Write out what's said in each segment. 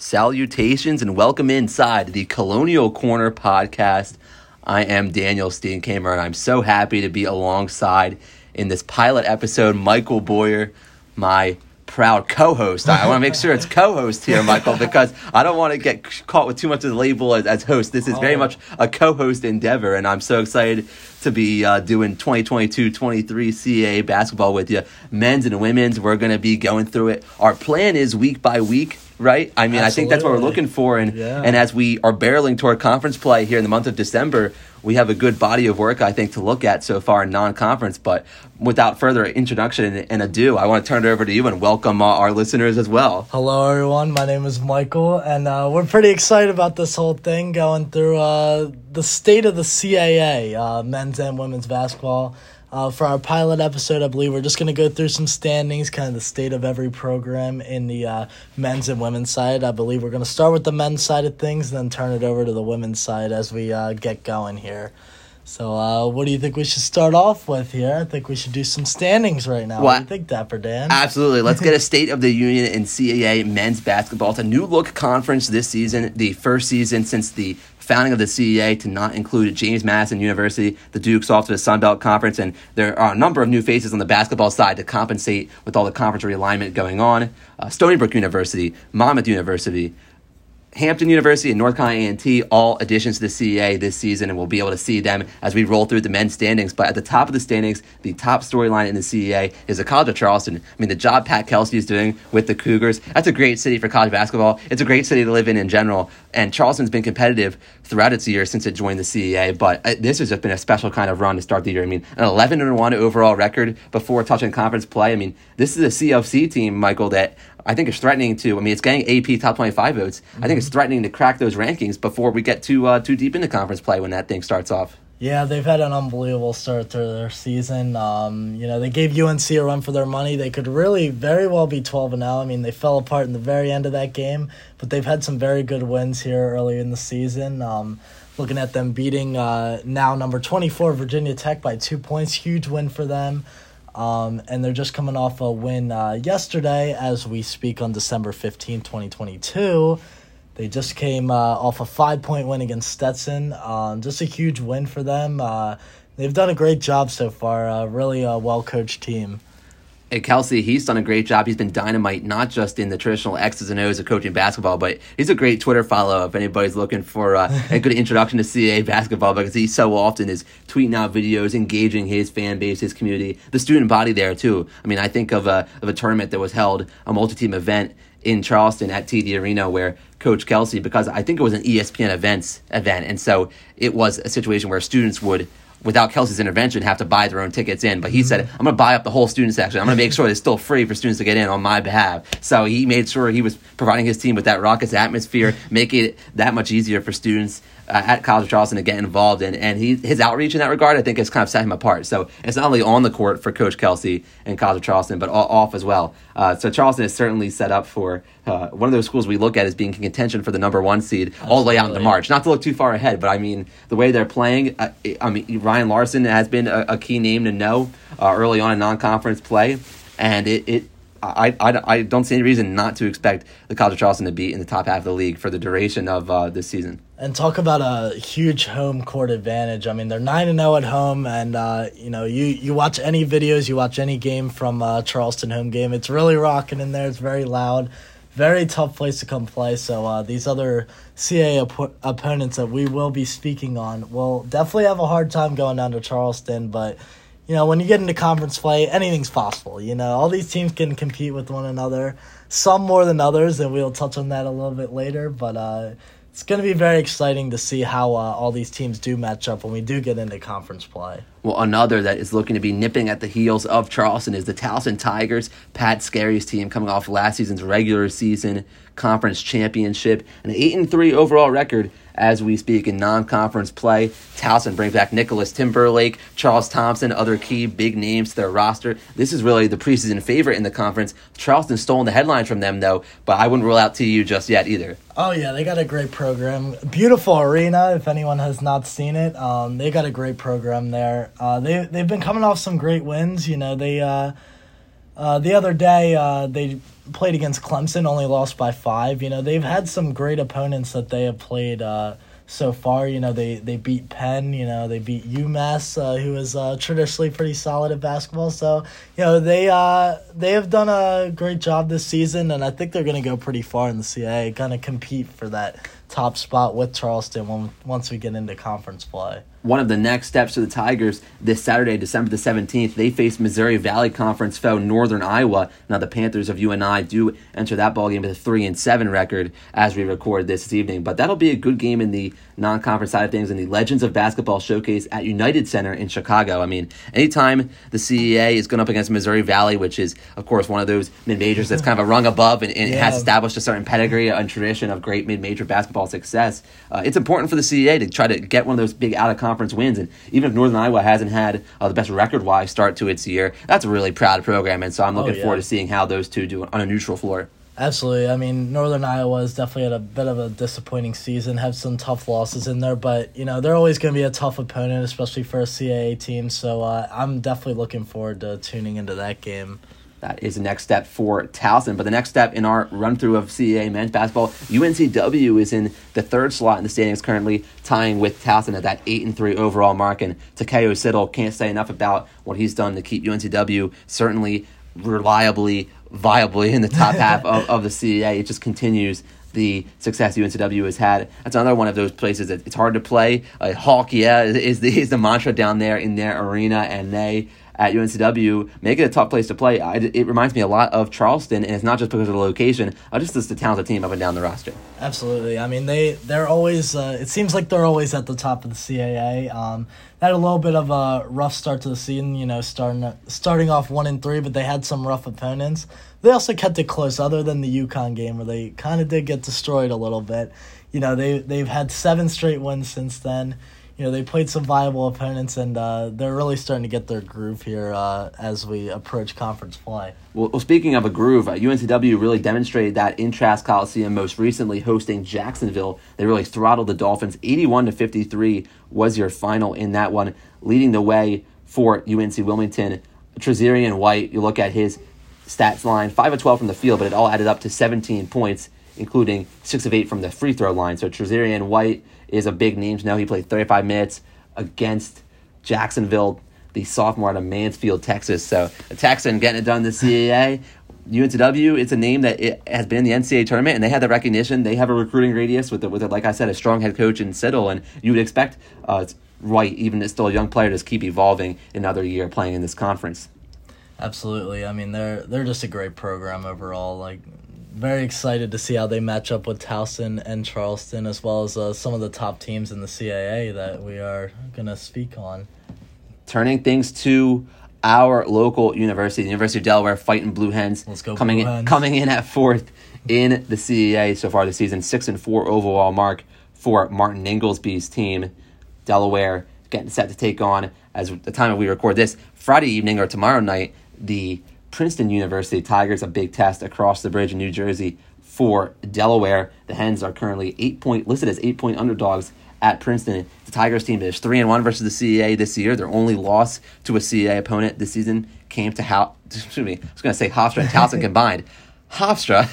Salutations and welcome inside the Colonial Corner podcast. I am Daniel Steenkamer and I'm so happy to be alongside in this pilot episode Michael Boyer, my proud co-host. I, want to make sure it's co-host here, Michael, because I don't want to get caught with too much of the label as, as host. This is very Oh. much a co-host endeavor, and I'm so excited to be uh, doing 2022-23 CA basketball with you, men's and women's. We're going to be going through it. Our plan is week by week. Right, I mean, I think that's what we're looking for, and Yeah. and as we are barreling toward conference play here in the month of December, we have a good body of work I think to look at so far in non-conference. But without further introduction and, and ado, I want to turn it over to you and welcome uh, our listeners as well. Hello, everyone. My name is Michael, and uh, we're pretty excited about this whole thing going through uh, the state of the CAA, uh, men's and women's basketball. Uh, for our pilot episode, I believe we're just going to go through some standings, kind of the state of every program in the uh, men's and women's side. I believe we're going to start with the men's side of things, then turn it over to the women's side as we uh, get going here. So, uh, what do you think we should start off with here? I think we should do some standings right now. What, What? do you think, Dapper Dan? Absolutely. Let's get a state of the union in CAA men's basketball. It's a new look conference this season, the first season since the founding of the CAA to not include James Madison University, the Dukes off to the Sun Belt Conference, and there are a number of new faces on the basketball side to compensate with all the conference realignment going on. Uh, Stony Brook University, Monmouth University, Hampton University and North Carolina A&T, all additions to the CAA this season, and we'll be able to see them as we roll through the men's standings. But at the top of the standings, the top storyline in the CAA is the College of Charleston. I mean, the job Pat Kelsey is doing with the Cougars, that's a great city for college basketball. It's a great city to live in in general, and Charleston's been competitive throughout its year since it joined the CAA, but uh, this has just been a special kind of run to start the year. I mean, an 11 and 1 overall record before touching conference play. I mean, this is a CofC team, Michael, that I think it's threatening to. I mean, it's getting AP top twenty five votes. I think it's threatening to crack those rankings before we get too uh, too deep into conference play when that thing starts off. Yeah, they've had an unbelievable start to their season. Um, you know, they gave UNC a run for their money. They could really very well be 12 and 0. I mean, they fell apart in the very end of that game, but they've had some very good wins here early in the season. Um, looking at them beating uh, now number 24 Virginia Tech by 2 points, huge win for them. Um, and they're just coming off a win uh, yesterday as we speak on December 15, 2022. They just came uh, off a five point win against Stetson. Um, just a huge win for them. Uh, they've done a great job so far. Uh, really a well coached team. Kelsey, he's done a great job. He's been dynamite, not just in the traditional X's and O's of coaching basketball, but he's a great Twitter follow if anybody's looking for uh, a good introduction to CAA basketball because he so often is tweeting out videos, engaging his fan base, his community, the student body there too. I mean, I think of a, of a tournament that was held, a multi team event in Charleston at TD Arena where Coach Kelsey, because I think it was an ESPN events event, and so it was a situation where students would without Kelsey's intervention, have to buy their own tickets in. But he said, I'm going to buy up the whole student section. I'm going to make sure it's still free for students to get in on my behalf. So he made sure he was providing his team with that raucous atmosphere, making it that much easier for students uh, at College of Charleston to get involved in. And he, his outreach in that regard, I think, has kind of set him apart. So it's not only on the court for Coach Kelsey and College of Charleston, but off as well. Uh, so Charleston is certainly set up for uh, one of those schools we look at as being in contention for the number one seed all the way out into Absolutely. March. Not to look too far ahead, but I mean the way they're playing. Uh, I mean Ryan Larson has been a, a key name to know uh, early on in non-conference play, and it. it I, I, I don't see any reason not to expect the College of Charleston to be in the top half of the league for the duration of uh, this season. And talk about a huge home court advantage. I mean, they're nine and zero at home, and uh, you know, you you watch any videos, you watch any game from uh, Charleston home game. It's really rocking in there. It's very loud, very tough place to come play. So uh, these other CA op- opponents that we will be speaking on will definitely have a hard time going down to Charleston, but. You know, when you get into conference play, anything's possible. You know, all these teams can compete with one another, some more than others, and we'll touch on that a little bit later. But uh, it's going to be very exciting to see how uh, all these teams do match up when we do get into conference play. Well, another that is looking to be nipping at the heels of Charleston is the Towson Tigers. Pat Skerry's team coming off last season's regular season conference championship, an eight and three overall record as we speak in non-conference play. Towson brings back Nicholas Timberlake, Charles Thompson, other key big names to their roster. This is really the preseason favorite in the conference. Charleston's stolen the headlines from them though, but I wouldn't rule out TU just yet either. Oh yeah, they got a great program. Beautiful arena. If anyone has not seen it, um, they got a great program there. Uh, they they've been coming off some great wins. You know, they uh, Uh, the other day, uh, they played against Clemson, only lost by five. You know, they've had some great opponents that they have played uh, so far. You know, they, they beat Penn, you know, they beat UMass, uh, who is uh, traditionally pretty solid at basketball. So, you know, they uh, they have done a great job this season, and I think they're going to go pretty far in the CAA, going to compete for that top spot with Charleston when, once we get into conference play one of the next steps for the Tigers this Saturday, December the 17th. They face Missouri Valley Conference foe Northern Iowa. Now the Panthers of UNI do enter that ball game with a 3 and 7 record as we record this evening, but that'll be a good game in the non-conference side of things in the Legends of Basketball showcase at United Center in Chicago. I mean, anytime the CAA is going up against Missouri Valley, which is of course one of those mid-majors that's kind of a rung above and, and yeah. has established a certain pedigree and tradition of great mid-major basketball success, uh, it's important for the CAA to try to get one of those big out of conference wins. And even if Northern Iowa hasn't had uh, the best record wise start to its year, that's a really proud program. And so I'm oh, looking oh, yeah. forward to seeing how those two do on a neutral floor. Absolutely. I mean, Northern Iowa has definitely had a bit of a disappointing season, have some tough losses in there, but, you know, they're always going to be a tough opponent, especially for a CAA team. So uh, I'm definitely looking forward to tuning into that game that is the next step for Towson. But the next step in our run through of CAA men's basketball, UNCW is in the third slot in the standings currently, tying with Towson at that eight and three overall mark. And Takayo Siddle can't say enough about what he's done to keep UNCW certainly reliably, viably in the top half of, of the CAA. It just continues the success UNCW has had. That's another one of those places that it's hard to play. Uh, Hawk, yeah, is the, is the mantra down there in their arena, and they at UNCW make it a tough place to play. I, it reminds me a lot of Charleston, and it's not just because of the location, uh, just as the talented team up and down the roster. Absolutely. I mean, they they're always. Uh, it seems like they're always at the top of the CAA. Um, had a little bit of a rough start to the season, you know, starting starting off one and three, but they had some rough opponents. They also kept it close, other than the UConn game where they kind of did get destroyed a little bit. You know, they they've had seven straight wins since then you know they played some viable opponents and uh, they're really starting to get their groove here uh, as we approach conference play. Well, well speaking of a groove, uh, UNCW really demonstrated that in Trask Coliseum, most recently hosting Jacksonville. They really throttled the Dolphins. Eighty-one to fifty-three was your final in that one, leading the way for UNC Wilmington. Trazarien White, you look at his stats line, five of twelve from the field, but it all added up to seventeen points, including six of eight from the free throw line. So Trazarien White is a big name. Now he played 35 minutes against Jacksonville, the sophomore out of Mansfield, Texas. So a Texan getting it done the CAA. UNCW, it's a name that it has been in the NCAA tournament, and they had the recognition. They have a recruiting radius with, the, with like I said, a strong head coach in Siddle, and you would expect uh, White, even still a young player, to keep evolving another year playing in this conference. Absolutely. I mean, they're they're just a great program overall. Like very excited to see how they match up with Towson and Charleston, as well as uh, some of the top teams in the CAA that we are going to speak on. Turning things to our local university, the University of Delaware, fighting Blue Hens. Let's go, coming Blue in, coming in at fourth in the CAA so far this season, six and four overall mark for Martin Ingelsby's team. Delaware getting set to take on, as the time we record this, Friday evening or tomorrow night, the Princeton University Tigers a big test across the bridge in New Jersey for Delaware. The Hens are currently eight point listed as eight point underdogs at Princeton. The Tigers team is three and one versus the CAA this year. Their only loss to a CAA opponent this season came to how excuse me, I was going to say Hofstra and Towson combined. Hofstra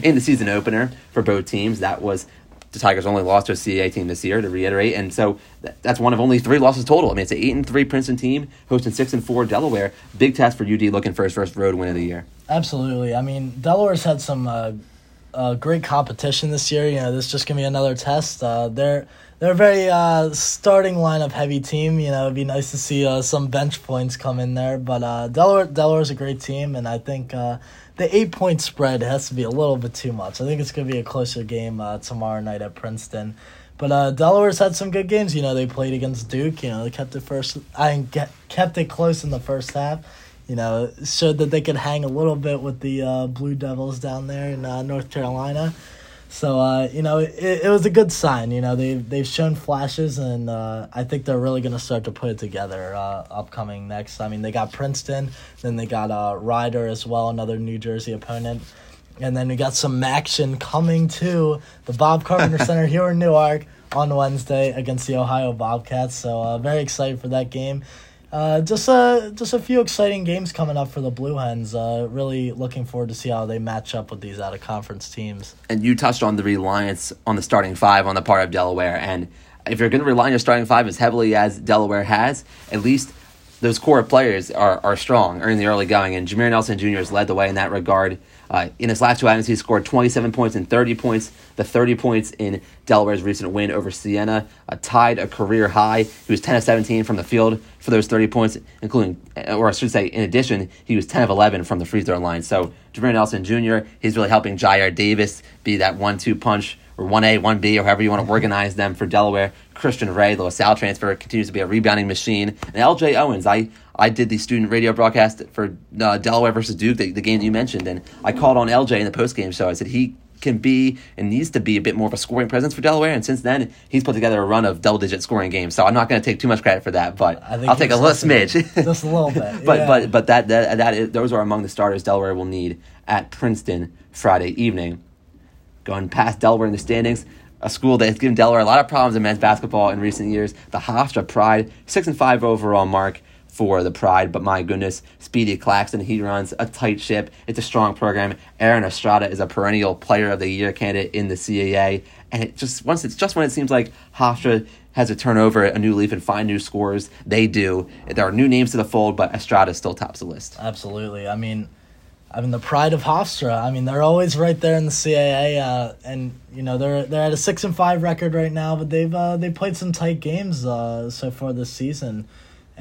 in the season opener for both teams. That was the Tigers only lost to a CAA team this year, to reiterate, and so that's one of only three losses total. I mean, it's an eight and three Princeton team hosting six and four Delaware. Big test for UD looking for his first road win of the year. Absolutely. I mean, Delaware's had some uh, uh, great competition this year. You know, this is just gonna be another test. Uh, they're they're a very uh, starting lineup heavy team. You know, it'd be nice to see uh, some bench points come in there. But uh, Delaware Delaware's a great team, and I think the eight point spread has to be a little bit too much. I think it's going to be a closer game uh, tomorrow night at Princeton. But uh, Delaware's had some good games. You know, they played against Duke. You know, they kept it first. I kept it close in the first half. You know, showed that they could hang a little bit with the uh, Blue Devils down there in uh, North Carolina. So uh, you know, it, it was a good sign. You know, they they've shown flashes, and uh, I think they're really going to start to put it together uh, upcoming next. I mean, they got Princeton, then they got uh, Rider as well, another New Jersey opponent, and then we got some action coming to the Bob Carpenter Center here in Newark on Wednesday against the Ohio Bobcats. So uh, very excited for that game. Uh, just a just a few exciting games coming up for the Blue Hens. Uh, really looking forward to see how they match up with these out of conference teams. And you touched on the reliance on the starting five on the part of Delaware, and if you're going to rely on your starting five as heavily as Delaware has, at least those core players are, are strong, are in the early going, and Jameer Nelson Jr. has led the way in that regard. Uh, in his last two outings, he scored 27 points and 30 points. The 30 points in Delaware's recent win over Siena uh, tied a career high. He was 10 of 17 from the field for those 30 points, including, or I should say, in addition, he was 10 of 11 from the free throw line. So, Jameer Nelson Jr., he's really helping Jyare Davis be that one two punch or 1A, 1B, or however you want to organize them for Delaware. Christian Ray, the LaSalle transfer, continues to be a rebounding machine. And LJ Owens, I, I did the student radio broadcast for uh, Delaware versus Duke, the, the game that you mentioned, and I called on LJ in the postgame show. I said he can be and needs to be a bit more of a scoring presence for Delaware. And since then, he's put together a run of double digit scoring games. So I'm not going to take too much credit for that, but I'll take a little smidge. just a little bit. but yeah. but but that that, that is, those are among the starters Delaware will need at Princeton Friday evening. Going past Delaware in the standings, a school that has given Delaware a lot of problems in men's basketball in recent years. The Hofstra Pride, six and five overall mark for the Pride, but my goodness, Speedy Claxton, he runs a tight ship. It's a strong program. Aaron Estrada is a perennial Player of the Year candidate in the CAA, and it just once it's just when it seems like Hofstra has to turn over a new leaf and find new scores, they do. There are new names to the fold, but Estrada still tops the list. Absolutely. I mean, I mean the pride of Hofstra. I mean they're always right there in the CAA, uh, and you know they're they're at a six and five record right now, but they've uh, they played some tight games uh, so far this season,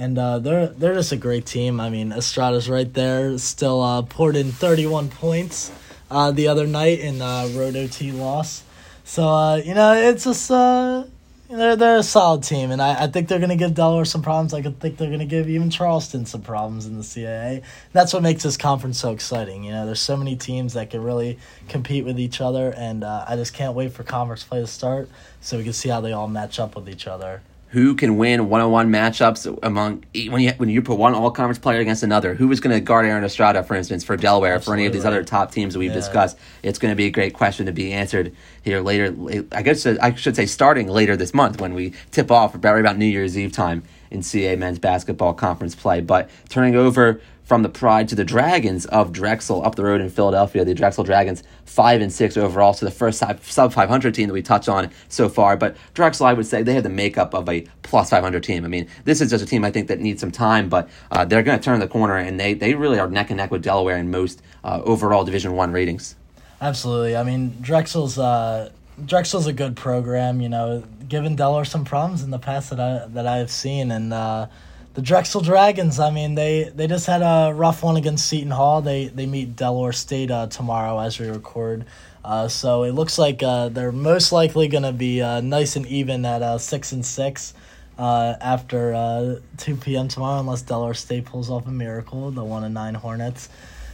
and uh, they're they're just a great team. I mean Estrada's right there, still uh, poured in thirty one points uh, the other night in uh, road OT loss. So uh, you know it's just uh, they're they're a solid team, and I, I think they're gonna give Delaware some problems. I could think they're gonna give even Charleston some problems in the CAA. That's what makes this conference so exciting. You know, there's so many teams that can really compete with each other, and uh, I just can't wait for conference play to start so we can see how they all match up with each other who can win one-on-one matchups among when you when you put one all-conference player against another. Who is going to guard Aaron Estrada, for instance, for Delaware, Absolutely. for any of these other top teams that we've yeah. discussed? It's going to be a great question to be answered here later. I guess uh, I should say starting later this month when we tip off about about New Year's Eve time in CA men's basketball conference play. But turning over from the Pride to the Dragons of Drexel up the road in Philadelphia. The Drexel Dragons five and six overall, so the first sub five hundred team that we touched on so far. But Drexel, I would say, they have the makeup of a plus five hundred team. I mean, this is just a team I think that needs some time, but uh, they're going to turn the corner, and they they really are neck and neck with Delaware in most uh, overall Division One ratings. Absolutely. I mean, Drexel's. Uh... Drexel's a good program, you know, given Delaware some problems in the past that I that I've seen, and uh, the Drexel Dragons. I mean, they they just had a rough one against Seton Hall. They they meet Delaware State uh, tomorrow as we record. Uh, so it looks like uh, they're most likely going to be uh, nice and even at uh, six and six uh, after two p.m. tomorrow, unless Delaware State pulls off a miracle. The one and nine Hornets.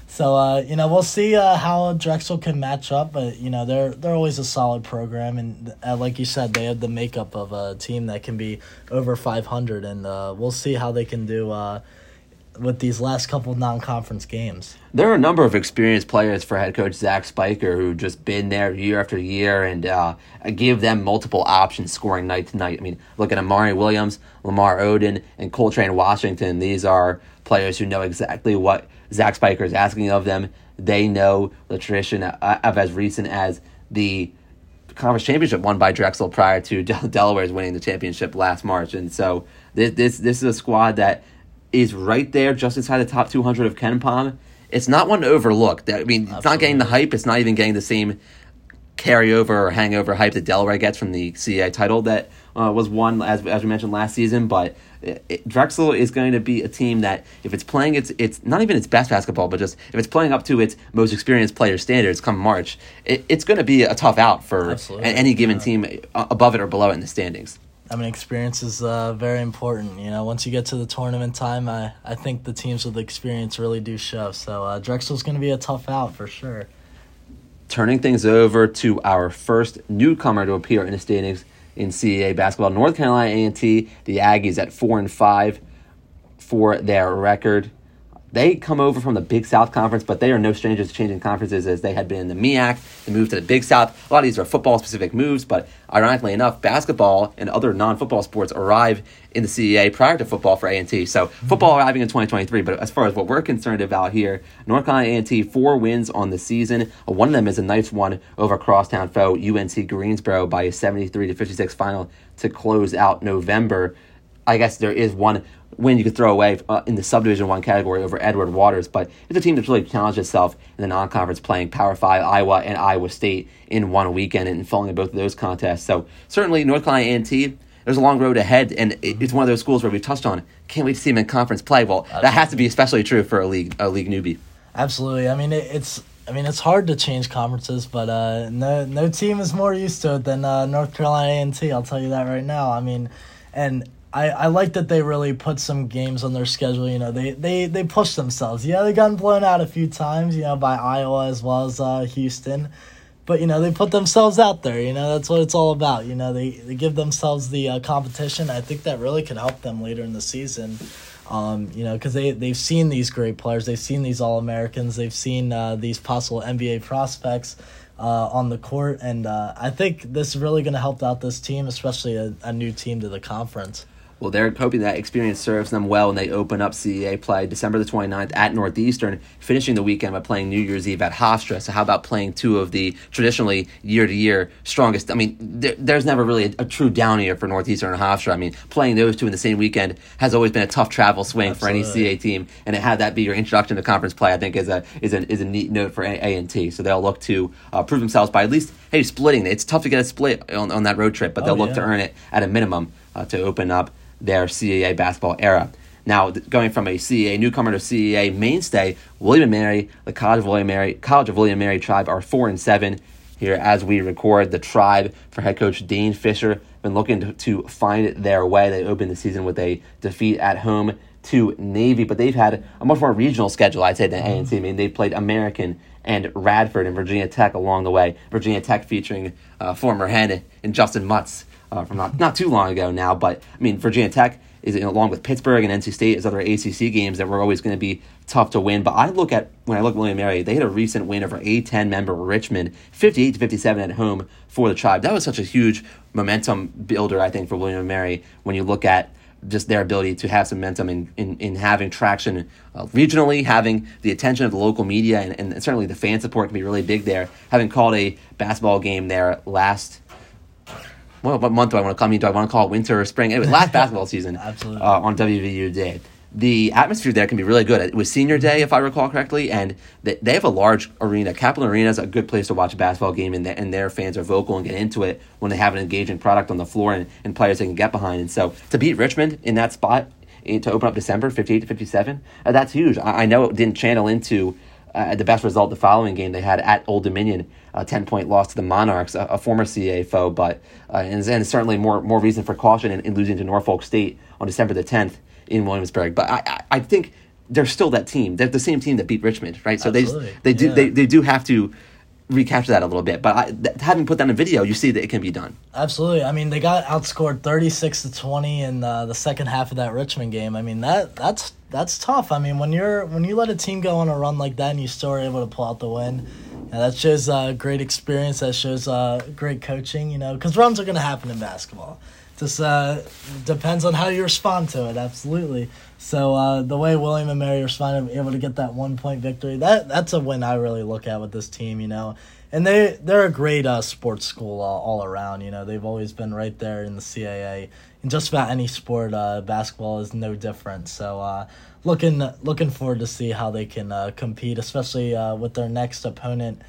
So uh, you know we'll see uh, how Drexel can match up, but you know they're they're always a solid program, and uh, like you said, they have the makeup of a team that can be over five hundred, and uh, we'll see how they can do uh, with these last couple non-conference games. There are a number of experienced players for head coach Zach Spiker who just been there year after year and uh, give them multiple options scoring night to night. I mean, look at Amari Williams, Lamar Oden, and Coletrane Washington. These are players who know exactly what Zach Spiker is asking of them. They know the tradition of as recent as the conference championship won by Drexel prior to Delaware's winning the championship last March, and so this this this is a squad that is right there, just inside the top 200 of KenPom. It's not one to overlook. I mean, Absolutely. it's not getting the hype. It's not even getting the same carryover or hangover hype that Delaware gets from the CA title that uh, was won as as we mentioned last season, but it, Drexel is going to be a team that if it's playing its it's not even its best basketball, but just if it's playing up to its most experienced player standards come March, it, it's going to be a tough out for Absolutely. any given yeah. team above it or below it in the standings. I mean, experience is uh, very important. You know, once you get to the tournament time, I, I think the teams with experience really do show. So uh, Drexel's going to be a tough out for sure. Turning things over to our first newcomer to appear in the standings in CAA basketball. North Carolina A&T, the Aggies at four and five for their record. They come over from the Big South Conference, but they are no strangers to changing conferences as they had been in the MEAC. They moved to the Big South. A lot of these are football specific moves, but ironically enough, basketball and other non football sports arrive in the CAA prior to football for A&T. So football arriving in 2023, but as far as what we're concerned about here, North Carolina A&T, four wins on the season. Uh, one of them is a nice one over crosstown foe UNC Greensboro by a 73 to 56 final to close out November. I guess there is one win you could throw away uh, in the subdivision one category over Edward Waters, but it's a team that's really challenged itself in the non-conference playing Power Five, Iowa and Iowa State in one weekend and falling in both of those contests. So certainly North Carolina A&T, there's a long road ahead, and it's one of those schools where we touched on. Can't wait to see them in conference play. Well, that has to be especially true for a league a league newbie. Absolutely. I mean, it, it's I mean, it's hard to change conferences, but uh, no no team is more used to it than uh, North Carolina A and T. I'll tell you that right now. I mean, and I, I like that they really put some games on their schedule. You know, they they they push themselves. Yeah, they gotten blown out a few times. You know, by Iowa as well as uh, Houston, but you know they put themselves out there. You know, that's what it's all about. You know, they they give themselves the uh, competition. I think that really could help them later in the season. Um, you know, because they they've seen these great players, they've seen these All Americans, they've seen uh, these possible NBA prospects uh, on the court, and uh, I think this is really going to help out this team, especially a, a new team to the conference. Well, they're hoping that experience serves them well when they open up CAA play December the 29th at Northeastern, finishing the weekend by playing New Year's Eve at Hofstra. So, how about playing two of the traditionally year to year strongest? I mean, there, there's never really a, a, true down year for Northeastern and Hofstra. I mean, playing those two in the same weekend has always been a tough travel swing Absolutely. for any CAA team, and to have that be your introduction to conference play, I think is a is a, is a neat note for A and T. So they'll look to uh, prove themselves by at least hey splitting. It's tough to get a split on, on that road trip, but they'll oh, look yeah. to earn it at a minimum uh, to open up their CAA basketball era. Now, going from a CAA newcomer to CAA mainstay, William and Mary, the College of William Mary, College of William Mary tribe are four and seven here as we record. The tribe for head coach Dane Fischer been looking to, to find their way. They opened the season with a defeat at home to Navy, but they've had a much more regional schedule, I'd say, than A&T. I mean, they've played American and Radford and Virginia Tech along the way. Virginia Tech featuring uh, former head and Justin Mutts uh, from not, not too long ago now. But I mean, Virginia Tech is you know, along with Pittsburgh and NC State as other ACC games that were always going to be tough to win. But I look at when I look at William Mary, they had a recent win over A10 member Richmond, 58 to 57 at home for the tribe. That was such a huge momentum builder, I think, for William Mary when you look at just their ability to have some momentum in, in, in having traction uh, regionally, having the attention of the local media, and, and certainly the fan support can be really big there. Having called a basketball game there last well, what month do I want to call? I mean, do I want to call it winter or spring? Anyway, last basketball season Absolutely. Uh, on WVU Day. The atmosphere there can be really good. It was senior day, if I recall correctly, and they, they have a large arena. Kaplan Arena is a good place to watch a basketball game, and, and their fans are vocal and get into it when they have an engaging product on the floor and, and players they can get behind. And so to beat Richmond in that spot to open up December 58 to 57, uh, that's huge. I, I know it didn't channel into uh, the best result the following game they had at Old Dominion, a 10 point loss to the Monarchs, a, a former CA foe, but uh, and, and, certainly more more reason for caution in, in, losing to Norfolk State on December the 10th in Williamsburg. But I, I, I, think they're still that team. They're the same team that beat Richmond, right? So Absolutely. they they do yeah. they, they do have to recapture that a little bit. But I, th- having put that in video, you see that it can be done. Absolutely. I mean, they got outscored thirty six to twenty in uh, the second half of that Richmond game. I mean that that's that's tough. I mean when you're when you let a team go on a run like that and you still are able to pull out the win. Yeah, that shows uh, great experience. That shows uh, great coaching. You know, because runs are going to happen in basketball. Just uh, depends on how you respond to it. Absolutely. So uh, the way William and Mary responded, able to get that one point victory, that that's a win I really look at with this team. You know, and they they're a great uh, sports school all, all around. You know, they've always been right there in the CAA. In just about any sport, uh, basketball is no different. So uh, looking looking forward to see how they can uh, compete, especially uh, with their next opponent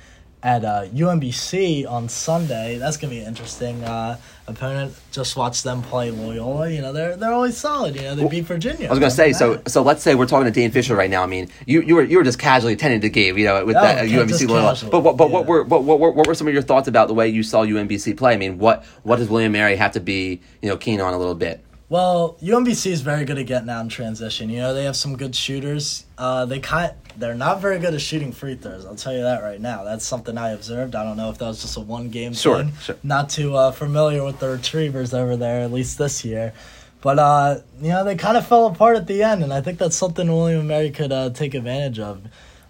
at uh, UMBC on Sunday. That's gonna be an interesting uh, opponent. Just watch them play Loyola. You know, they're they're always solid. You know, they beat Virginia. I was gonna say so. So let's say we're talking to Dane Fischer right now. I mean, you you were you were just casually attending the game. You know, with oh, that uh, UMBC Loyola. But what but yeah. what were what, what what were some of your thoughts about the way you saw UMBC play? I mean, what what does William Mary have to be you know keen on a little bit? Well, UMBC is very good at getting out in transition. You know, they have some good shooters. Uh, they kind they're not very good at shooting free throws. I'll tell you that right now. That's something I observed. I don't know if that was just a one game sure, thing. Sure. Not too uh, familiar with the retrievers over there, at least this year. But uh, you know, they kind of fell apart at the end, and I think that's something William and Mary could uh, take advantage of.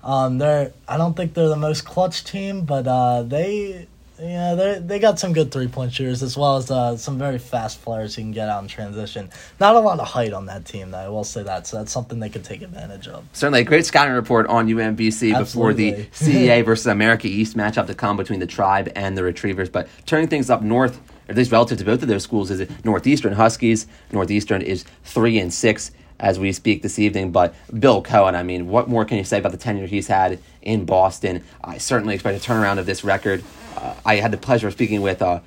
Um, they're I don't think they're the most clutch team, but uh, they yeah, they they got some good three point shooters as well as uh, some very fast players who can get out in transition. Not a lot of height on that team, though. I will say that, so that's something they could take advantage of. Certainly, a great scouting report on UMBC Absolutely. before the CAA versus America East matchup to come between the Tribe and the Retrievers. But turning things up north, at least relative to both of those schools, is it Northeastern Huskies. Northeastern is three and six as we speak this evening. But Bill Coen, I mean, what more can you say about the tenure he's had in Boston? I certainly expect a turnaround of this record. Uh, I had the pleasure of speaking with uh,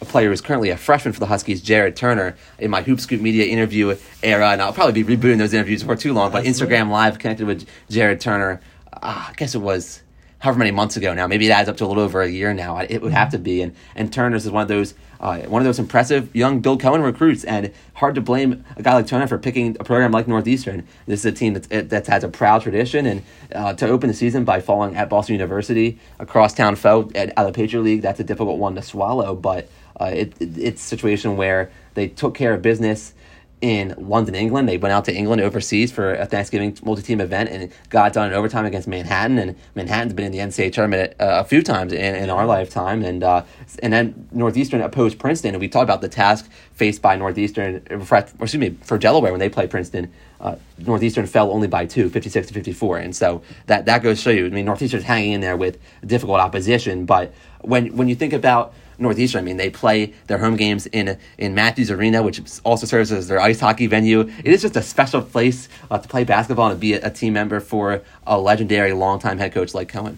a player who's currently a freshman for the Huskies, Jared Turner, in my Hoop Scoop Media interview era, and I'll probably be rebooting those interviews for too long. But Instagram Live connected with Jared Turner. Uh, I guess it was however many months ago now. Maybe it adds up to a little over a year now. It would have to be. And and Turner's is one of those uh, one of those impressive young Bill Coen recruits, and hard to blame a guy like Turner for picking a program like Northeastern. This is a team that's that has a proud tradition, and uh, to open the season by falling at Boston University, a crosstown foe at, of the Patriot League, that's a difficult one to swallow. But uh, it, it, it's a situation where they took care of business in London, England. They went out to England overseas for a Thanksgiving multi-team event and got done in overtime against Manhattan. And Manhattan's been in the NCAA tournament uh, a few times in, in our lifetime. And uh, and then Northeastern opposed Princeton. And we talked about the task faced by Northeastern, for, excuse me, for Delaware when they played Princeton. Uh, Northeastern fell only by two, 56 to 54. And so that, that goes to show you, I mean, Northeastern's hanging in there with difficult opposition. But when, when you think about Northeastern. I mean, they play their home games in in Matthews Arena, which also serves as their ice hockey venue. It is just a special place uh, to play basketball and be a, a team member for a legendary, longtime head coach like Coen.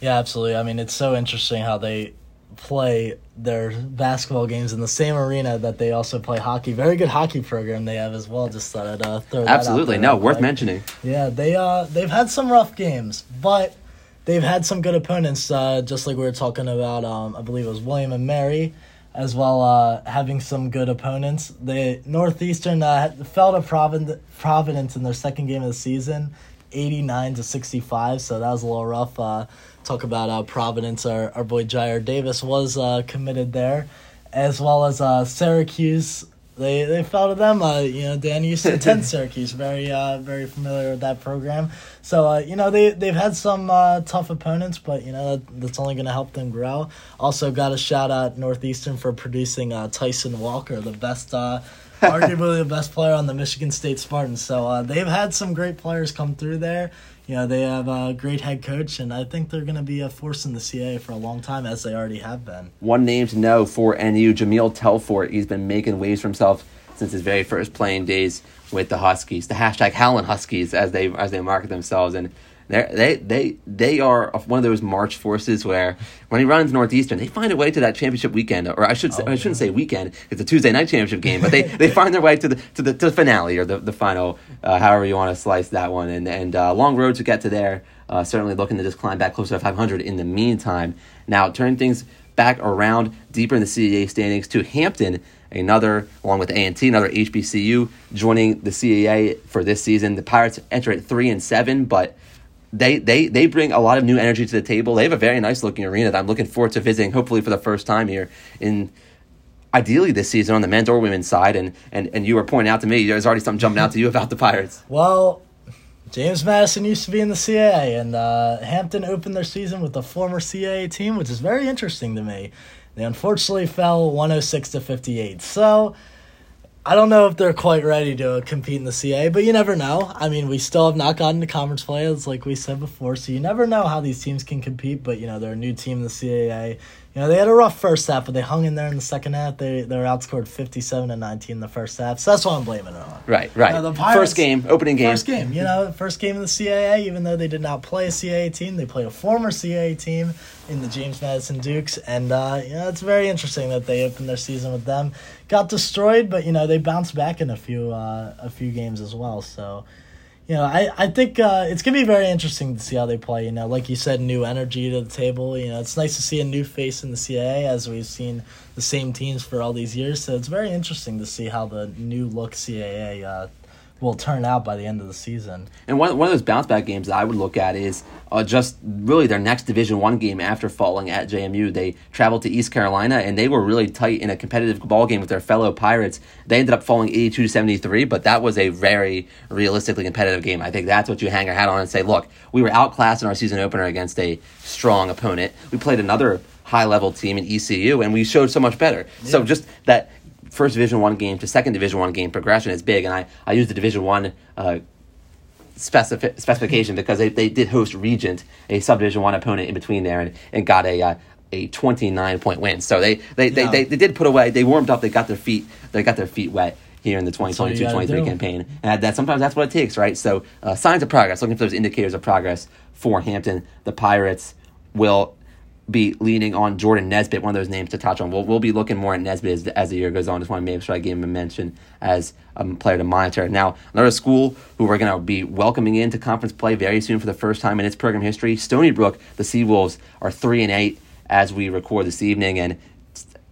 Yeah, absolutely. I mean, it's so interesting how they play their basketball games in the same arena that they also play hockey. Very good hockey program they have as well. Just thought I'd uh, throw that Absolutely, no, worth quick. mentioning. Yeah, they uh they've had some rough games, but they've had some good opponents. Uh, just like we were talking about, um, I believe it was William and Mary, as well uh, having some good opponents. The Northeastern uh, fell to Providence, in their second game of the season, eighty nine to sixty five. So that was a little rough. Uh, talk about uh, Providence. Our our boy Jyare Davis was uh, committed there, as well as Syracuse they they fell to them. Uh, you know, Dan used to attend Syracuse, very uh, very familiar with that program. So uh, you know they they've had some uh, tough opponents, but you know that, that's only going to help them grow. Also, got a shout out Northeastern for producing uh, Tyson Walker, the best. Uh, arguably the best player on the Michigan State Spartans. So uh, they've had some great players come through there. Know, they have a great head coach, and I think they're going to be a force in the CA for a long time, as they already have been. One name to know for NU, Jahmyl Telfort. He's been making waves for himself since his very first playing days with the Huskies, the hashtag Howlin' Huskies, as they as they market themselves, and they're, they they they are one of those March forces where when he runs Northeastern, they find a way to that championship weekend, or I should say, Oh, I shouldn't say weekend. It's a Tuesday night championship game, but they, they find their way to the to the, to the finale or the the final, uh, however you want to slice that one, and and uh, long road to get to there. Uh, certainly looking to just climb back closer to 500 in the meantime. Now turn things back around deeper in the CAA standings to Hampton, another along with A&T, another HBCU joining the CAA for this season. The Pirates enter at three and seven, but they, they they bring a lot of new energy to the table. They have a very nice looking arena that I'm looking forward to visiting, hopefully for the first time here in ideally this season on the men's or women's side. And and, and you were pointing out to me, there's already something jumping out to you about the Pirates. Well, James Madison used to be in the CAA, and uh, Hampton opened their season with a former CAA team, which is very interesting to me. They unfortunately fell 106 to 58. So I don't know if they're quite ready to compete in the CAA, but you never know. I mean, we still have not gotten to conference play, as like we said before, so you never know how these teams can compete. But you know, they're a new team in the CAA. You know, they had a rough first half, but they hung in there in the second half. They they were outscored 57 to 19 in the first half. So that's what I'm blaming it on. Right, right. Uh, the Pirates- first game, opening game. First game, you know, first game of the CAA. Even though they did not play a CAA team, they played a former CAA team in the James Madison Dukes, and uh, you know, it's very interesting that they opened their season with them. Got destroyed, but you know they bounced back in a few uh, a few games as well. So, you know, I I think uh, it's gonna be very interesting to see how they play. You know, like you said, new energy to the table. You know, it's nice to see a new face in the CAA as we've seen the same teams for all these years. So it's very interesting to see how the new look CAA uh, will turn out by the end of the season. And one, one of those bounce back games that I would look at is uh, just really their next Division One game after falling at JMU. They traveled to East Carolina and they were really tight in a competitive ball game with their fellow Pirates. They ended up falling 82 to 73, but that was a very realistically competitive game. I think that's what you hang your hat on and say, look, we were outclassed in our season opener against a strong opponent. We played another high level team in ECU and we showed so much better. Yeah. So just that first Division One game to second Division One game progression is big, and I I use the Division One. Uh, specific specification because they, they did host Regent, a subdivision one opponent in between there, and, and got a uh, a twenty nine point win. So they they, yeah. they, they, they did put away. They warmed up. They got their feet. They got their feet wet here in the 2022-23 campaign. And that sometimes that's what it takes, right? So uh, signs of progress. Looking for those indicators of progress for Hampton. The Pirates will be leaning on Jordan Nesbitt, one of those names to touch on. We'll, we'll be looking more at Nesbitt as, as the year goes on. Just want to make sure I give him a mention as a player to monitor. Now, another school who we're going to be welcoming into conference play very soon for the first time in its program history, Stony Brook. The Seawolves are 3 and 8 as we record this evening. And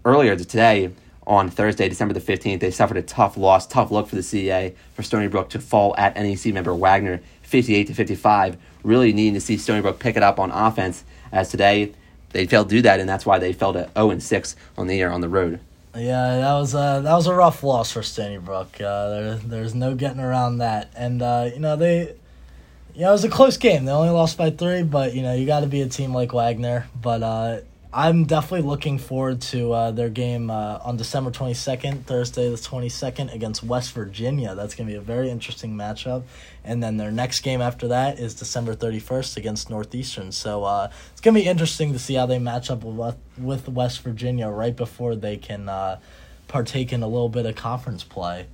earlier today, on Thursday, December the 15th, they suffered a tough loss, tough look for the CAA for Stony Brook to fall at NEC member Wagner 58 to 55. Really needing to see Stony Brook pick it up on offense as today they failed to do that, and that's why they fell to 0 and 6 on the year on the road. Yeah, that was a that was a rough loss for Stony Brook. Uh, there, there's no getting around that, and uh, you know they, know, it was a close game. They only lost by three, but you know you got to be a team like Wagner. But uh, I'm definitely looking forward to uh, their game uh, on December 22nd, Thursday the 22nd, against West Virginia. That's going to be a very interesting matchup. And then their next game after that is December 31st against Northeastern. So uh, it's going to be interesting to see how they match up with, West Virginia right before they can uh, partake in a little bit of conference play.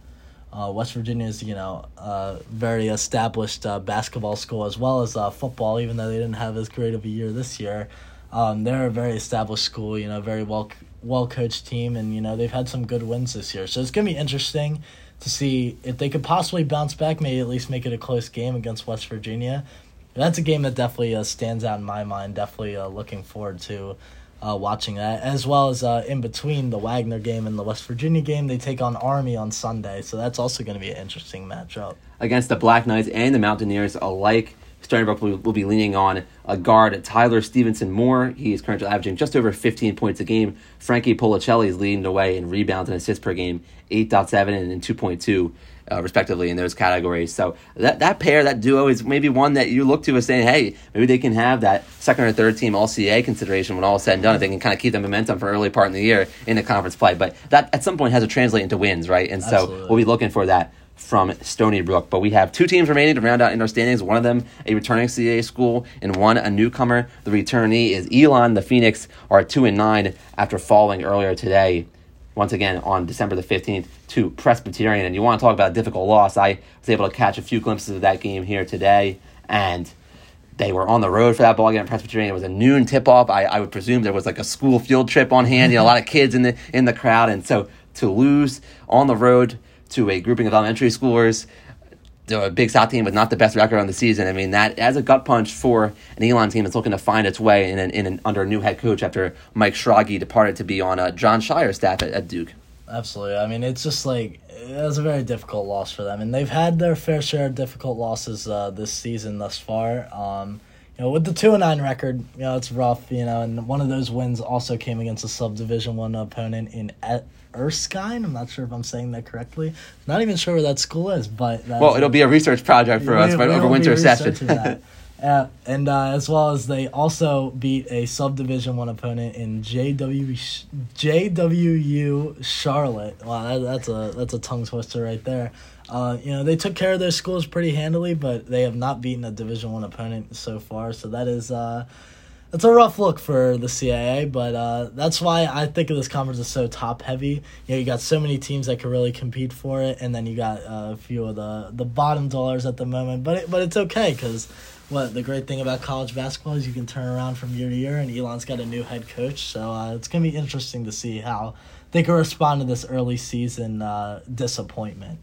Uh, West Virginia is, you know, a very established uh, basketball school as well as football, even though they didn't have as great of a year this year. Um, they're a very established school, you know, very well well coached team, and you know they've had some good wins this year. So it's gonna be interesting to see if they could possibly bounce back, maybe at least make it a close game against West Virginia. That's a game that definitely uh, stands out in my mind. Definitely uh, looking forward to uh, watching that, as well as uh, in between the Wagner game and the West Virginia game, they take on Army on Sunday. So that's also going to be an interesting matchup against the Black Knights and the Mountaineers alike. Stony Brook will, will be leaning on a guard Tyler Stephenson Moore. He is currently averaging just over 15 points a game. Frankie Policelli is leading the way in rebounds and assists per game, 8.7 and 2.2. Uh, respectively in those categories. So that that pair, that duo, is maybe one that you look to as saying, hey, maybe they can have that second or third team All CA consideration when all is said and done. If they can kind of keep the momentum for early part in the year in the conference play, but that at some point has to translate into wins, right? And Absolutely. so we'll be looking for that from Stony Brook. But we have two teams remaining to round out in our standings. One of them a returning CA school, and one a newcomer. The returnee is Elon. The Phoenix are two and nine after falling earlier today. Once again on December the fifteenth to Presbyterian, and you want to talk about a difficult loss. I was able to catch a few glimpses of that game here today, and they were on the road for that ball game at Presbyterian. It was a noon tip off. I, I would presume there was like a school field trip on hand. You know, a lot of kids in the in the crowd, and so to lose on the road to a grouping of elementary schoolers, a Big South team with not the best record on the season. I mean, that as a gut punch for an Elon team that's looking to find its way in an, in an, under a new head coach after Mike Schrage departed to be on uh, Jon Scheyer's staff at, at Duke. Absolutely. I mean, it's just like it was a very difficult loss for them, and they've had their fair share of difficult losses uh, this season thus far. Um, you know, with the two and nine record, you know, it's rough. You know, and one of those wins also came against a subdivision one opponent in Erskine. I'm not sure if I'm saying that correctly. Not even sure where that school is, but well, it'll be a research project for we, us right over winter session. uh, and uh, as well as they also beat a subdivision one opponent in JW JWU Charlotte. Wow, that, that's a that's a tongue twister right there. Uh, you know they took care of their schools pretty handily, but they have not beaten a Division One opponent so far. So that is uh, it's a rough look for the CIA, but uh, that's why I think of this conference as so top heavy. You know, you got so many teams that could really compete for it, and then you got uh, a few of the the bottom dollars at the moment. But it, but it's okay because what the great thing about college basketball is you can turn around from year to year, and Elon's got a new head coach, so uh, it's gonna be interesting to see how they can respond to this early season uh, disappointment.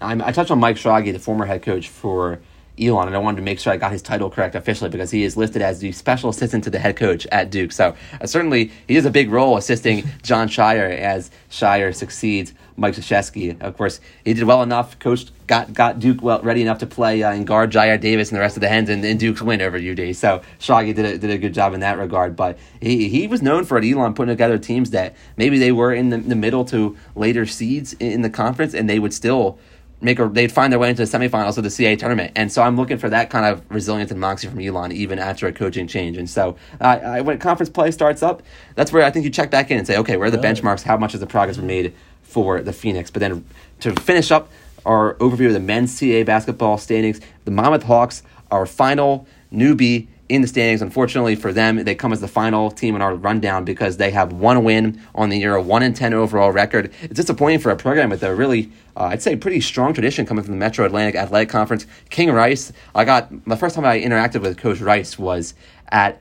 I'm, I touched on Mike Schrage, the former head coach for Elon, and I wanted to make sure I got his title correct officially because he is listed as the special assistant to the head coach at Duke. So uh, certainly he has a big role assisting Jon Scheyer as Scheyer succeeds Mike Krzyzewski. Of course, he did well enough. Coach got got Duke well ready enough to play uh, and guard Jyare Davis and the rest of the Hens and, and Duke's win over UD. So Shaggy did a, did a good job in that regard. But he, he was known for at Elon putting together teams that maybe they were in the, the middle to later seeds in, in the conference and they would still make a they'd find their way into the semifinals of the CA tournament. And so I'm looking for that kind of resilience and moxie from Elon even after a coaching change. And so uh, I, when conference play starts up, that's where I think you check back in and say, okay, where are the benchmarks? How much has the progress been made for the Phoenix? But then to finish up our overview of the men's CA basketball standings, the Monmouth Hawks are final newbie in the standings. Unfortunately for them, they come as the final team in our rundown because they have one win on the year, a one and ten overall record. It's disappointing for a program with a really, uh, I'd say, pretty strong tradition coming from the Metro Atlantic Athletic Conference. King Rice, I got the first time I interacted with Coach Rice was at.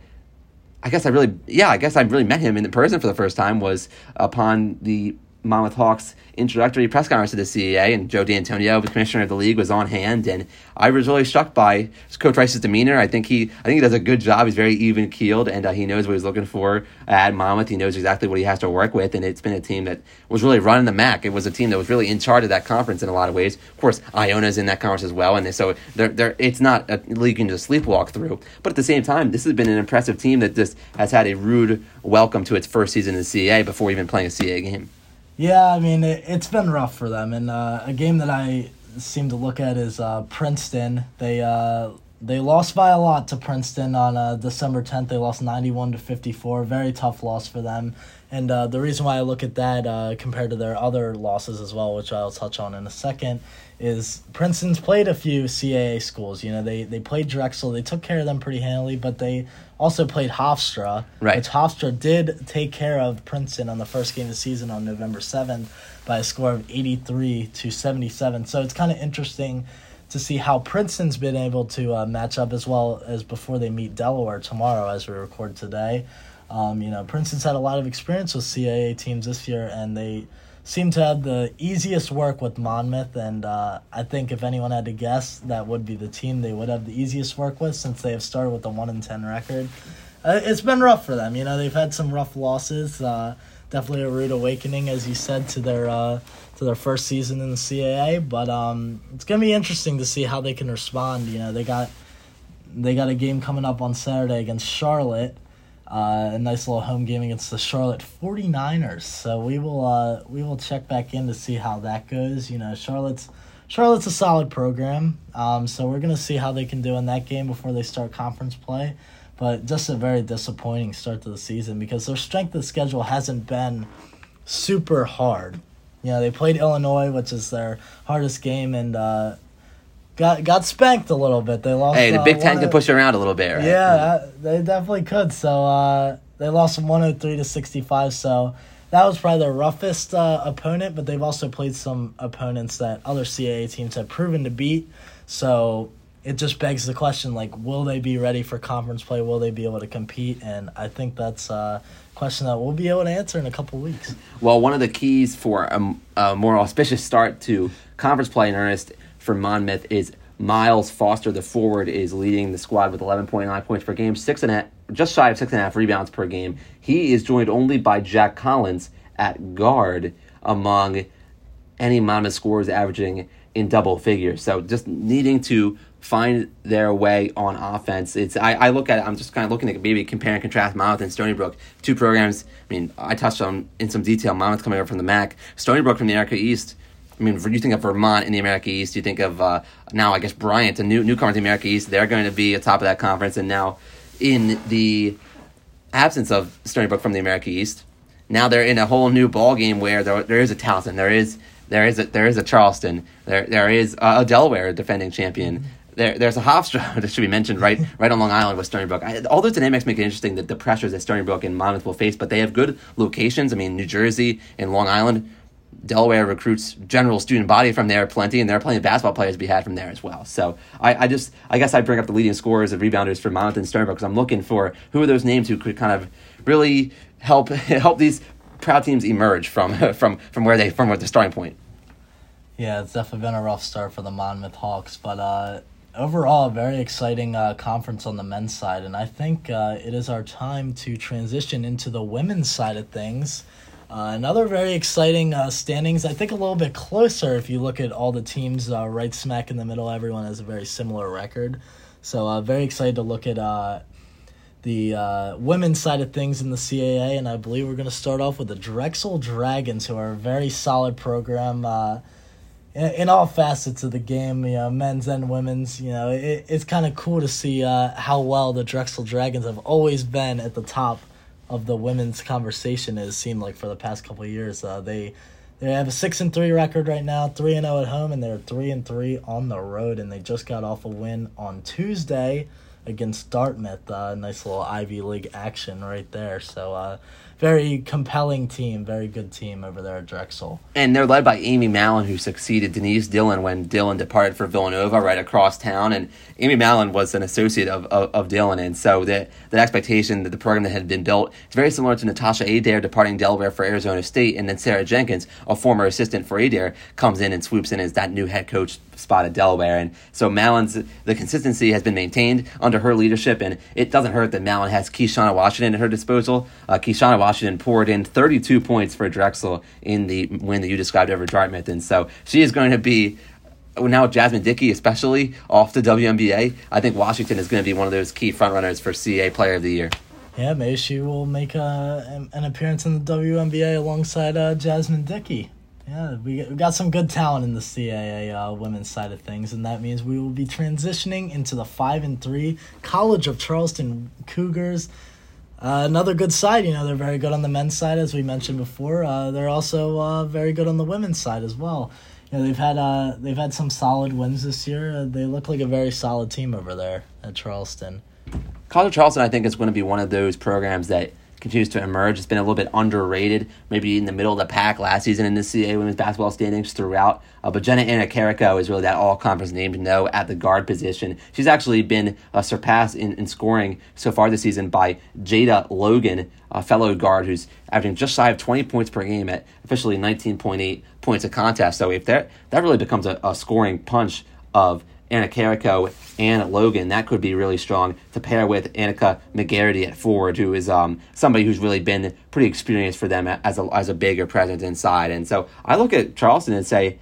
I guess I really, yeah, I guess I really met him in person for the first time was upon the Monmouth Hawks introductory press conference to the CAA, and Joe D'Antonio, the commissioner of the league, was on hand, and I was really struck by Coach Rice's demeanor. I think he, I think he does a good job. He's very even keeled, and uh, he knows what he's looking for at Monmouth. He knows exactly what he has to work with, and it's been a team that was really running the MAAC. It was a team that was really in charge of that conference in a lot of ways. Of course, Iona's in that conference as well, and so they're, they're, it's not a league you can just sleepwalk through. But at the same time, this has been an impressive team that just has had a rude welcome to its first season in the CAA before even playing a CAA game. Yeah, I mean it, has been rough for them, and uh, a game that I seem to look at is uh, Princeton. They uh, they lost by a lot to Princeton on uh, December tenth. They lost ninety one to fifty four. Very tough loss for them. And uh, the reason why I look at that uh, compared to their other losses as well, which I'll touch on in a second, is Princeton's played a few CAA schools. You know, they, they played Drexel. They took care of them pretty handily, but they also played Hofstra, right. which Hofstra did take care of Princeton on the first game of the season on November 7th by a score of 83 to 77. So it's kind of interesting to see how Princeton's been able to uh, match up as well as before they meet Delaware tomorrow as we record today. Um, you know, Princeton's had a lot of experience with CAA teams this year, and they seem to have the easiest work with Monmouth. And uh, I think if anyone had to guess, that would be the team they would have the easiest work with since they have started with a one and ten record. Uh, it's been rough for them. You know, they've had some rough losses. Uh, definitely a rude awakening, as you said, to their uh, to their first season in the CAA. But um, it's gonna be interesting to see how they can respond. You know, they got they got a game coming up on Saturday against Charlotte. Uh, a nice little home game against the Charlotte 49ers. So we will uh, we will check back in to see how that goes. You know, Charlotte's Charlotte's a solid program. Um, so we're gonna see how they can do in that game before they start conference play. But just a very disappointing start to the season because their strength of schedule hasn't been super hard. You know, they played Illinois, which is their hardest game, and uh, got got spanked a little bit. They lost. Hey, the Big Ten can push around a little bit, right? Yeah, mm-hmm. they definitely could. So uh, they lost from one hundred oh three to sixty five. So that was probably their roughest uh, opponent. But they've also played some opponents that other CAA teams have proven to beat. So it just begs the question: like, will they be ready for conference play? Will they be able to compete? And I think that's. a question that we'll be able to answer in a couple weeks. Well, one of the keys for a, a more auspicious start to conference play in earnest for Monmouth is Miles Foster, the forward, is leading the squad with 11.9 points per game, six and a, just shy of six and a half rebounds per game. He is joined only by Jack Collins at guard among any Monmouth scores averaging in double figures. So just needing to find their way on offense. It's I, I look at it, I'm just kind of looking at maybe compare and contrast Monmouth and Stony Brook. Two programs, I mean, I touched on in some detail Monmouth coming over from the MAAC, Stony Brook from the America East I mean, you think of Vermont in the America East, you think of uh, now, I guess, Bryant, a new newcomer to the America East. They're going to be atop of that conference. And now, in the absence of Stony Brook from the America East, now they're in a whole new ball game where there, there is a Towson, there is there is a, there is a Charleston, there there is a, Delaware defending champion. Mm-hmm. There, there's a Hofstra that should be mentioned right right on Long Island with Stony Brook. I, all those dynamics make it interesting that the pressures that Stony Brook and Monmouth will face, but they have good locations. I mean, New Jersey and Long Island Delaware recruits general student body from there plenty, and there are plenty of basketball players to be had from there as well. So I, I just I guess I bring up the leading scorers and rebounders for Monmouth and Brook because I'm looking for who are those names who could kind of really help help these proud teams emerge from from from where they from where the starting point. Yeah, it's definitely been a rough start for the Monmouth Hawks, but uh, overall, a very exciting uh, conference on the men's side, and I think uh, it is our time to transition into the women's side of things. Uh, another very exciting uh, standings. I think a little bit closer if you look at all the teams uh, right smack in the middle. Everyone has a very similar record, so uh, very excited to look at uh, the uh, women's side of things in the CAA. And I believe we're going to start off with the Drexel Dragons, who are a very solid program. In, in all facets of the game, you know, men's and women's, you know, it, it's kind of cool to see uh, how well the Drexel Dragons have always been at the top of the women's conversation. It seemed like for the past couple years, uh, they they have a six and three record right now, three and zero at home, and they're three and three on the road. And they just got off a win on Tuesday against Dartmouth. Uh, nice little Ivy League action right there. So uh, very compelling team, very good team over there at Drexel. And they're led by Amy Mallon, who succeeded Denise Dillon when Dillon departed for Villanova right across town. And Amy Mallon was an associate of, of, of Dillon. And so the, the expectation that the program that had been built is very similar to Natasha Adair departing Delaware for Arizona State. And then Sarah Jenkins, a former assistant for Adair, comes in and swoops in as that new head coach spot at Delaware. And so Mallon's, the consistency has been maintained under her leadership. And it doesn't hurt that Mallon has Keishana Washington at her disposal. Uh, Keishana Washington poured in 32 points for Drexel in the win that you described over Dartmouth. And so she is going to be now Jasmine Dickey, especially off the WNBA, I think Washington is going to be one of those key frontrunners for CA Player of the Year. Yeah, maybe she will make a, an appearance in the WNBA alongside uh, Jasmine Dickey. Yeah, we got some good talent in the CAA uh, women's side of things, and that means we will be transitioning into the five and three College of Charleston Cougars. Uh, another good side, you know, they're very good on the men's side, as we mentioned before. Uh, they're also uh, very good on the women's side as well. You know, they've had uh, they've had some solid wins this year. Uh, they look like a very solid team over there at Charleston. College Charleston, I think, is going to be one of those programs that continues to emerge. It's been a little bit underrated, maybe in the middle of the pack last season in the CA women's basketball standings throughout. Uh, but Jenna Anna is really that all conference name to know at the guard position. She's actually been uh, surpassed in, in scoring so far this season by Jada Logan, a fellow guard who's averaging just shy of 20 points per game at officially 19.8 points a contest. So if that, that really becomes a, a scoring punch of Annecchiarico and Logan. That could be really strong to pair with Annika McGarity at forward, who is um, somebody who's really been pretty experienced for them as a, as a bigger presence inside. And so I look at Charleston and say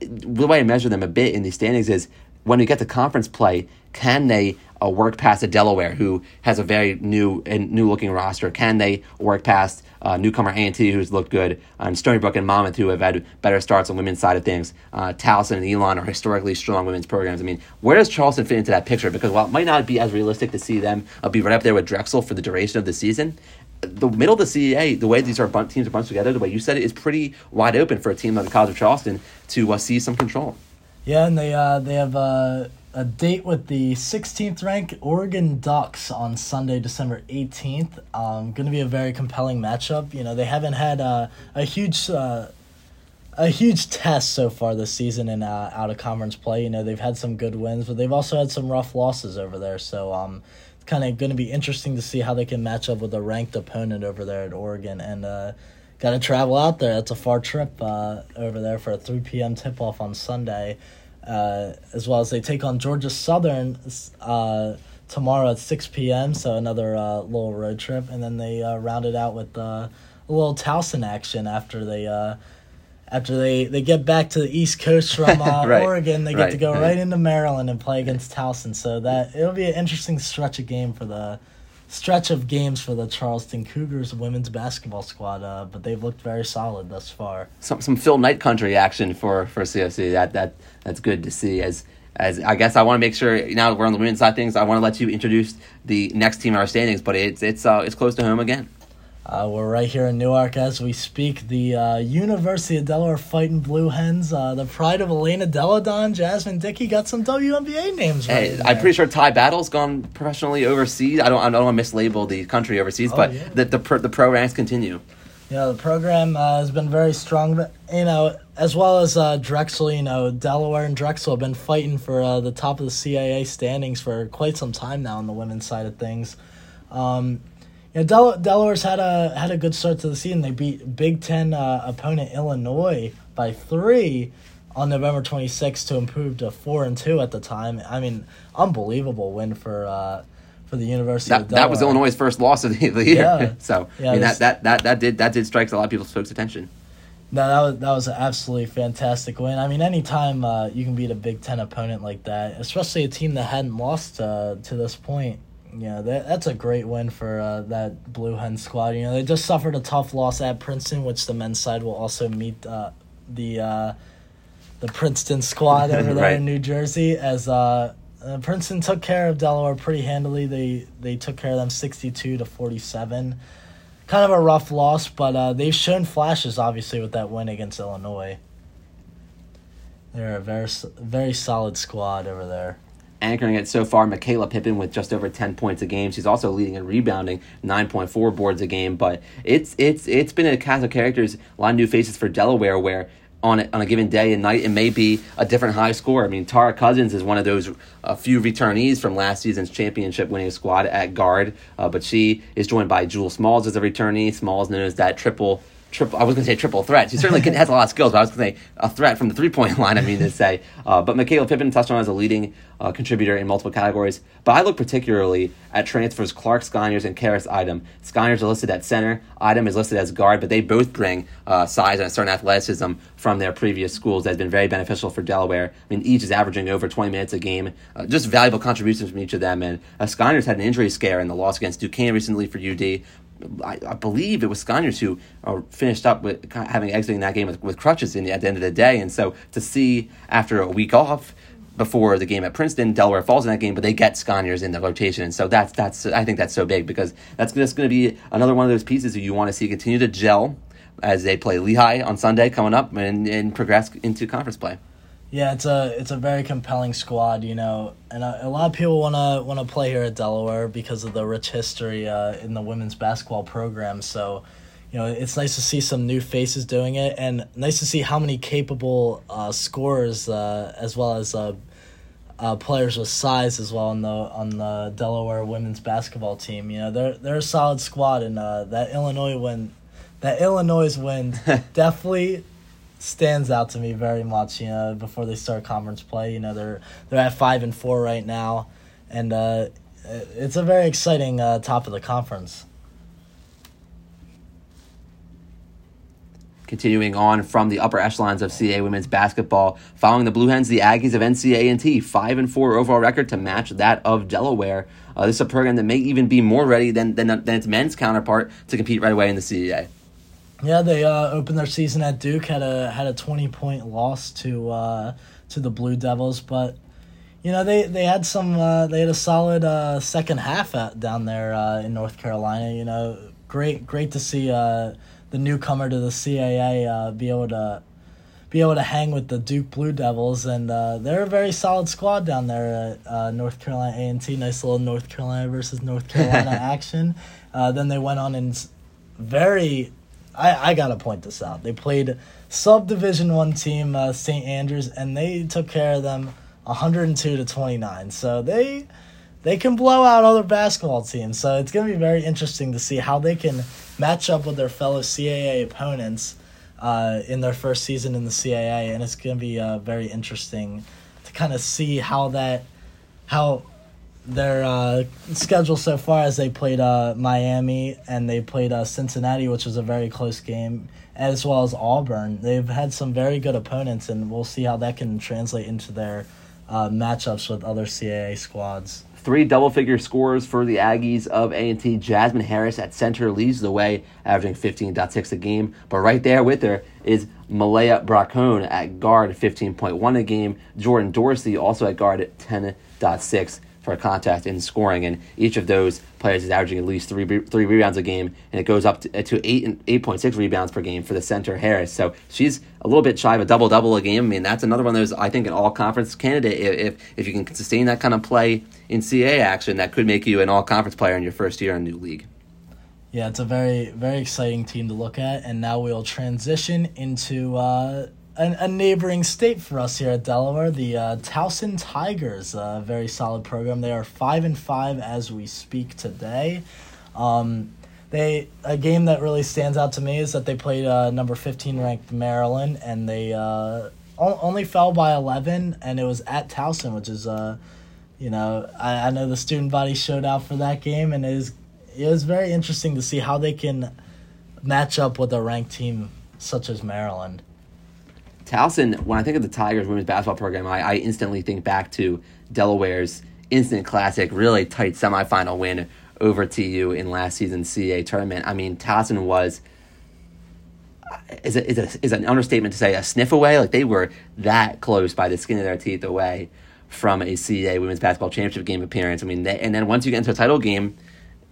the way I measure them a bit in these standings is when we get to conference play, can they uh, work past a Delaware who has a very new and new looking roster? Can they work past uh, newcomer A&T who's looked good, and Stony Brook and Monmouth who have had better starts on women's side of things? Uh, Towson and Elon are historically strong women's programs. I mean, where does Charleston fit into that picture? Because while it might not be as realistic to see them uh, be right up there with Drexel for the duration of the season, the middle of the CAA, the way these are bun- teams are bunched together, the way you said it, is pretty wide open for a team like the College of Charleston to uh, see some control. Yeah, and they uh, they have uh, a date with the 16th ranked Oregon Ducks on Sunday, December 18th. Um, going to be a very compelling matchup. You know, they haven't had uh, a huge uh, a huge test so far this season in uh, out of conference play. You know, they've had some good wins, but they've also had some rough losses over there. So um, it's kind of going to be interesting to see how they can match up with a ranked opponent over there at Oregon. And uh, got to travel out there. That's a far trip uh, over there for a 3 p.m. tip off on Sunday uh, as well as they take on Georgia Southern uh, tomorrow at 6 p.m. So another uh, little road trip, and then they uh, round it out with uh, a little Towson action after they uh, after they, they get back to the East Coast from uh, right. Oregon. They get right. to go right into Maryland and play against Towson. So that it'll be an interesting stretch of game for the stretch of games for the Charleston Cougars women's basketball squad, uh, but they've looked very solid thus far. Some some Phil Knight country action for for CofC. That that that's good to see. As as I guess I want to make sure now we're on the women's side things. I want to let you introduce the next team in our standings, but it's it's uh, it's close to home again. Uh, we're right here in Newark as we speak. The uh, University of Delaware Fighting Blue Hens, uh, the pride of Elena Delle Donne, Jasmine Dickey got some WNBA names. Right hey, I'm pretty sure Ty Battle's gone professionally overseas. I don't I don't want to mislabel the country overseas, oh, but yeah. the the pro, the pro ranks continue. Yeah, the program uh, has been very strong. But, you know, as well as uh, Drexel, you know, Delaware and Drexel have been fighting for uh, the top of the CAA standings for quite some time now on the women's side of things. Um, yeah, Del- Delaware's had a had a good start to the season. They beat Big Ten uh, opponent Illinois by three on November 26th to improve to four and two at the time. I mean, unbelievable win for uh, for the University That, of Delaware. that was Illinois' first loss of the, the year. Yeah. so Yeah, I mean, that, that, that, that did that did strike a lot of people's folks' attention. No, that was that was an absolutely fantastic win. I mean, anytime uh, you can beat a Big Ten opponent like that, especially a team that hadn't lost uh, to this point, know, that, that's a great win for uh, that Blue Hen squad. You know, they just suffered a tough loss at Princeton, which the men's side will also meet uh, the uh, the Princeton squad over there Right. in New Jersey. As uh, uh, Princeton took care of Delaware pretty handily, they they took care of them sixty two to forty seven kind of a rough loss, but uh, they've shown flashes obviously with that win against Illinois. They're a very very solid squad over there. Anchoring it so far, Michaela Pippin with just over ten points a game. She's also leading in rebounding, nine point four boards a game. But it's it's it's been a cast of characters, a lot of new faces for Delaware. Where on a, on a given day and night, it may be a different high score. I mean, Tara Cousins is one of those a few returnees from last season's championship winning squad at guard, uh, but she is joined by Jewel Smalls as a returnee. Smalls known as that triple triple. I was going to say triple threat. He certainly can, has a lot of skills, but I was going to say a threat from the three point line. I mean to say, uh, but Michaela Pippin touched on as a leading uh, contributor in multiple categories. But I look particularly at transfers Clark Sconyers and Karis Item. Sconyers are listed at center. Item is listed as guard, but they both bring uh, size and a certain athleticism from their previous schools that has been very beneficial for Delaware. I mean, each is averaging over 20 minutes a game. Uh, just valuable contributions from each of them. And uh, had an injury scare in the loss against Duquesne recently for UD. I, I believe it was Sconyers who uh, finished up with having exiting that game with, with crutches in at the end of the day. And so to see after a week off before the game at Princeton, Delaware falls in that game, but they get Sconyers in the rotation. And so that's that's I think that's so big because that's just going to be another one of those pieces that you want to see continue to gel as they play Lehigh on Sunday coming up and, and progress into conference play. Yeah, it's a it's a very compelling squad, you know, and a, a lot of people want to want to play here at Delaware because of the rich history uh, in the women's basketball program. So, you know, it's nice to see some new faces doing it, and nice to see how many capable uh, scorers uh, as well as uh, uh, players with size as well on the on the Delaware women's basketball team. You know, they're they're a solid squad, and uh, that Illinois win, that Illinois win definitely stands out to me very much. You know, before they start conference play, you know they're they're at five and four right now, and uh, it's a very exciting uh, top of the conference. Continuing on from the upper echelons of CA women's basketball, following the Blue Hens, the Aggies of NC A&T five and four overall record to match that of Delaware. Uh, this is a program that may even be more ready than, than than its men's counterpart to compete right away in the CAA. Yeah, they uh, opened their season at Duke had a had a twenty point loss to uh, to the Blue Devils, but you know they, they had some uh, they had a solid uh, second half at, down there uh, in North Carolina. You know, great great to see uh, the newcomer to the CAA uh, be able to be able to hang with the Duke Blue Devils, and uh, they're a very solid squad down there at uh, North Carolina A and T. Nice little North Carolina versus North Carolina action. Uh, then they went on and very I, I gotta point this out. They played subdivision one team, uh, St. Andrews, and they took care of them 102 to 29. So they they can blow out other basketball teams. So it's gonna be very interesting to see how they can match up with their fellow CAA opponents uh, in their first season in the CAA, and it's gonna be uh, very interesting to kind of see how that how their uh, schedule so far as they played uh, Miami and they played uh, Cincinnati, which was a very close game, as well as Auburn. They've had some very good opponents, and we'll see how that can translate into their uh, matchups with other CAA squads. Three double-figure scores for the Aggies of A&T. Jasmine Harris at center leads the way, averaging 15.6 a game. But right there with her is Malaya Bracone at guard, 15.1 a game. Jordan Dorsey also at guard at 10.6 for a contest in scoring, and each of those players is averaging at least three three rebounds a game, and it goes up to, to eight and eight point six rebounds per game for the center Harris. So she's a little bit shy of a double double a game. I mean, that's another one of those I think an all conference candidate. If, if if you can sustain that kind of play in CA action, that could make you an all conference player in your first year in new league. Yeah, it's a very, very exciting team to look at. And now we'll transition into uh, a, a neighboring state for us here at Delaware, the uh, Towson Tigers. A very solid program. They are five and five as we speak today. Um, they a game that really stands out to me is that they played uh, number fifteen ranked Maryland, and they uh, only fell by eleven, and it was at Towson, which is uh, you know, I, I know the student body showed out for that game, and it is it was very interesting to see how they can match up with a ranked team such as Maryland. Towson, when I think of the Tigers women's basketball program, I, I instantly think back to Delaware's instant classic, really tight semifinal win over TU in last season's CAA tournament. I mean, Towson was is a, is, a, is an understatement to say a sniff away. Like they were that close by the skin of their teeth away from a CAA women's basketball championship game appearance. I mean, they, and then once you get into a title game,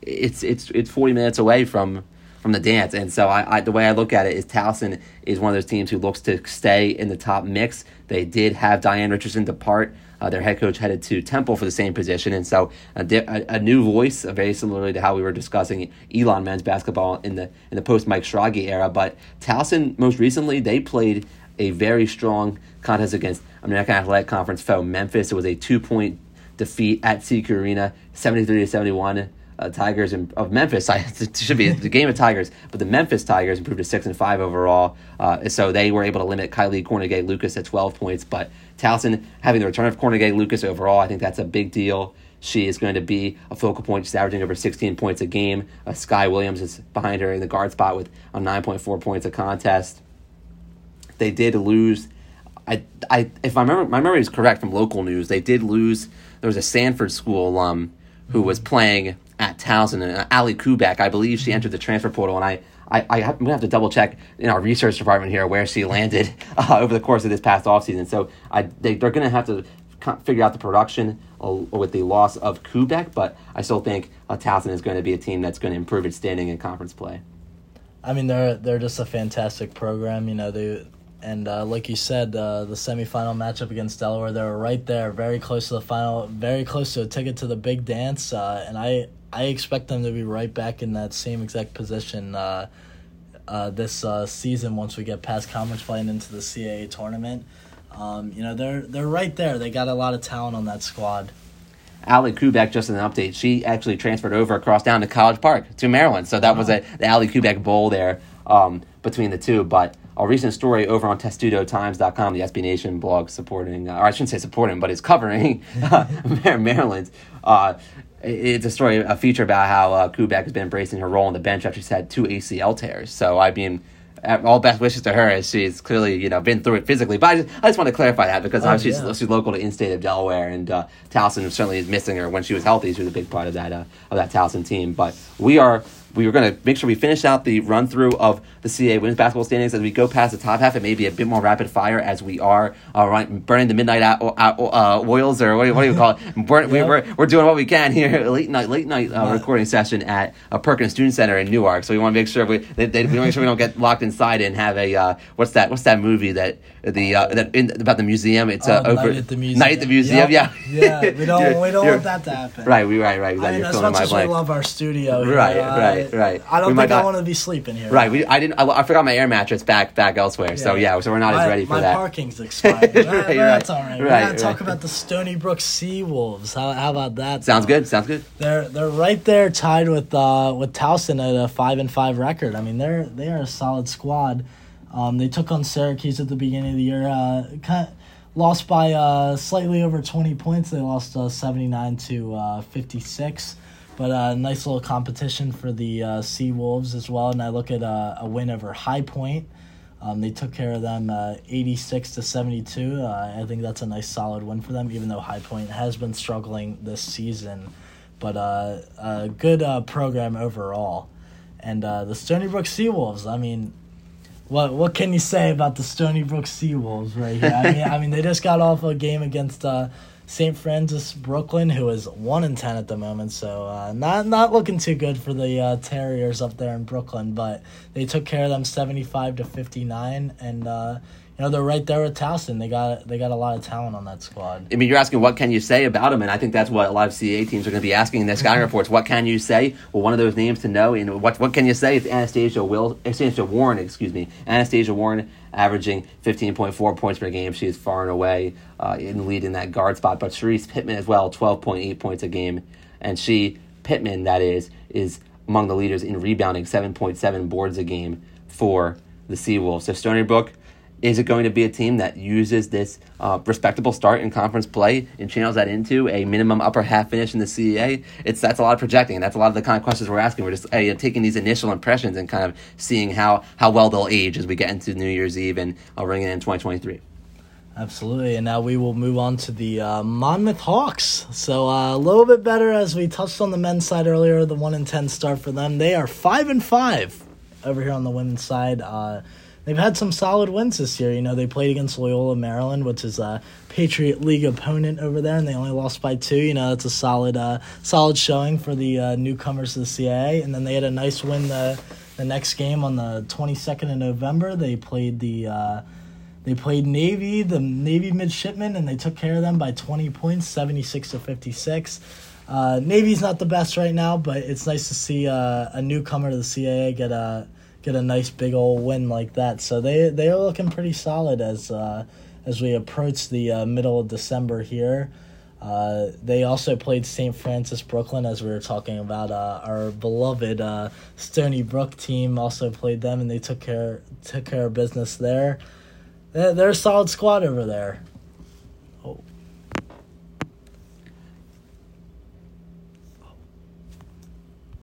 it's it's it's forty minutes away from from the dance. And so I, I, the way I look at it is Towson is one of those teams who looks to stay in the top mix. They did have Diane Richardson depart. Uh, their head coach headed to Temple for the same position, and so a, a, a new voice, uh, very similarly to how we were discussing Elon men's basketball in the in the post Mike Schrage era. But Towson, most recently, they played a very strong contest against American Athletic Conference foe Memphis. It was a two point defeat at SECU Arena, seventy three to seventy one uh, Tigers in, of Memphis. I, it should be the game of Tigers, but the Memphis Tigers improved to six and five overall. Uh, so they were able to limit Kylie Kornegay Lucas at twelve points. But Towson having the return of Kornegay Lucas overall, I think that's a big deal. She is going to be a focal point. She's averaging over 16 points a game. Uh, Sky Williams is behind her in the guard spot with a 9.4 points a contest. They did lose. I, I, if I remember, my memory is correct from local news, they did lose. There was a Sanford school alum who was playing at Towson, and Allie Kubek, I believe she entered the transfer portal, and I, I, I am gonna have to double check in our research department here where she landed uh, over the course of this past offseason. So I, they, they're gonna have to figure out the production uh, with the loss of Kubek, but I still think uh, Towson is going to be a team that's going to improve its standing in conference play. I mean, they're they're just a fantastic program. You know, they and uh, like you said, uh, the semifinal matchup against Delaware, they were right there, very close to the final, very close to a ticket to the big dance. Uh, and I I expect them to be right back in that same exact position uh, uh, this uh, season once we get past conference play and into the CAA tournament. Um, you know, they're they're right there. They got a lot of talent on that squad. Allie Kubek, just an update, she actually transferred over across down to College Park to Maryland. So that was a the Allie Kubek Bowl there um, between the two. But a recent story over on testudotimes.com, the SB Nation blog supporting, uh, or I shouldn't say supporting, but it's covering Maryland. Uh, it's a story, a feature about how uh, Kubek has been embracing her role on the bench after she's had two ACL tears. So I mean, all best wishes to her as she's clearly you know been through it physically. But I just, I just want to clarify that because oh, she's yeah. she's local to in-state of Delaware, and uh, Towson certainly is missing her when she was healthy. She was a big part of that uh, of that Towson team. But we are we were going to make sure we finish out the run through of the CA women's basketball standings as we go past the top half. It may be a bit more rapid fire as we are uh, right, burning the midnight uh, oils or what do, you, what do you call it? Burn, we're, we're doing what we can here late night late night uh, recording session at a Perkins Student Center in Newark. So we want to make sure we they, they, we make sure we don't get locked inside and have a uh, what's that what's that movie that the uh, that in, about the museum. It's uh, oh, over night at the museum. Night at the museum. Yep. Yeah, yeah. We don't we don't want that to happen. Right. We right right. I mean, as much as we love our studio, here, right, right, right. I don't we think I want to be sleeping here. Right. We I didn't. I, I forgot my air mattress back back elsewhere. Yeah. So yeah. So we're not my, as ready for my that. My parking's expired. right, right, That's all right. right we gotta right. talk about the Stony Brook Sea Wolves. How how about that? Sounds good. Sounds good. They're they're right there tied with uh with Towson at a five and five record. I mean they're they are a solid squad. Um, they took on Syracuse at the beginning of the year. Uh, kind of lost by uh, slightly over 20 points. They lost uh, 79 to uh, 56. But a uh, nice little competition for the uh, Sea Wolves as well. And I look at uh, a win over High Point. Um, they took care of them uh, 86 to 72. Uh, I think that's a nice solid win for them, even though High Point has been struggling this season. But uh, a good uh, program overall. And uh, the Stony Brook Sea Wolves, I mean, what what can you say about the Stony Brook Sea Wolves right here? I mean, I mean they just got off a game against St. Francis Brooklyn, who is one in ten at the moment, so uh, not not looking too good for the uh, Terriers up there in Brooklyn. But they took care of them seventy five to fifty nine, and uh, you know they're right there with Towson. They got they got a lot of talent on that squad. I mean, you're asking what can you say about them, and I think that's what a lot of CAA teams are going to be asking in their scouting mm-hmm. reports. What can you say? Well, one of those names to know, and what what can you say is Anastasia Will Anastasia Warren, excuse me, Anastasia Warren averaging 15.4 points per game. She is far and away uh, in the lead in that guard spot. But Cherise Pittman as well, 12.8 points a game, and she Pittman that is is among the leaders in rebounding, 7.7 boards a game for the Seawolves. So Stony Brook Is it going to be a team that uses this uh, respectable start in conference play and channels that into a minimum upper half finish in the CAA? It's that's a lot of projecting, that's a lot of the kind of questions we're asking. We're just uh, taking these initial impressions and kind of seeing how how well they'll age as we get into New Year's Eve and uh, ringing in 2023. Absolutely, and now we will move on to the uh, Monmouth Hawks. So uh, a little bit better, as we touched on the men's side earlier. The one and ten start for them. They are five and five over here on the women's side. Uh, they've had some solid wins this year. You know, they played against Loyola Maryland, which is a Patriot League opponent over there, and they only lost by two. You know, that's a solid, uh, solid showing for the uh, newcomers to the CAA. And then they had a nice win the the next game on the twenty second of November. They played the uh, they played Navy, the Navy midshipmen, and they took care of them by 20 points, 76 to 56. Uh, Navy's not the best right now, but it's nice to see uh, a newcomer to the CAA get a get a nice big old win like that. So they they are looking pretty solid as uh, as we approach the uh, middle of December here. Uh, they also played St. Francis Brooklyn, as we were talking about. Uh, our beloved uh, Stony Brook team also played them, and they took care took care of business there they're, they're a solid squad over there.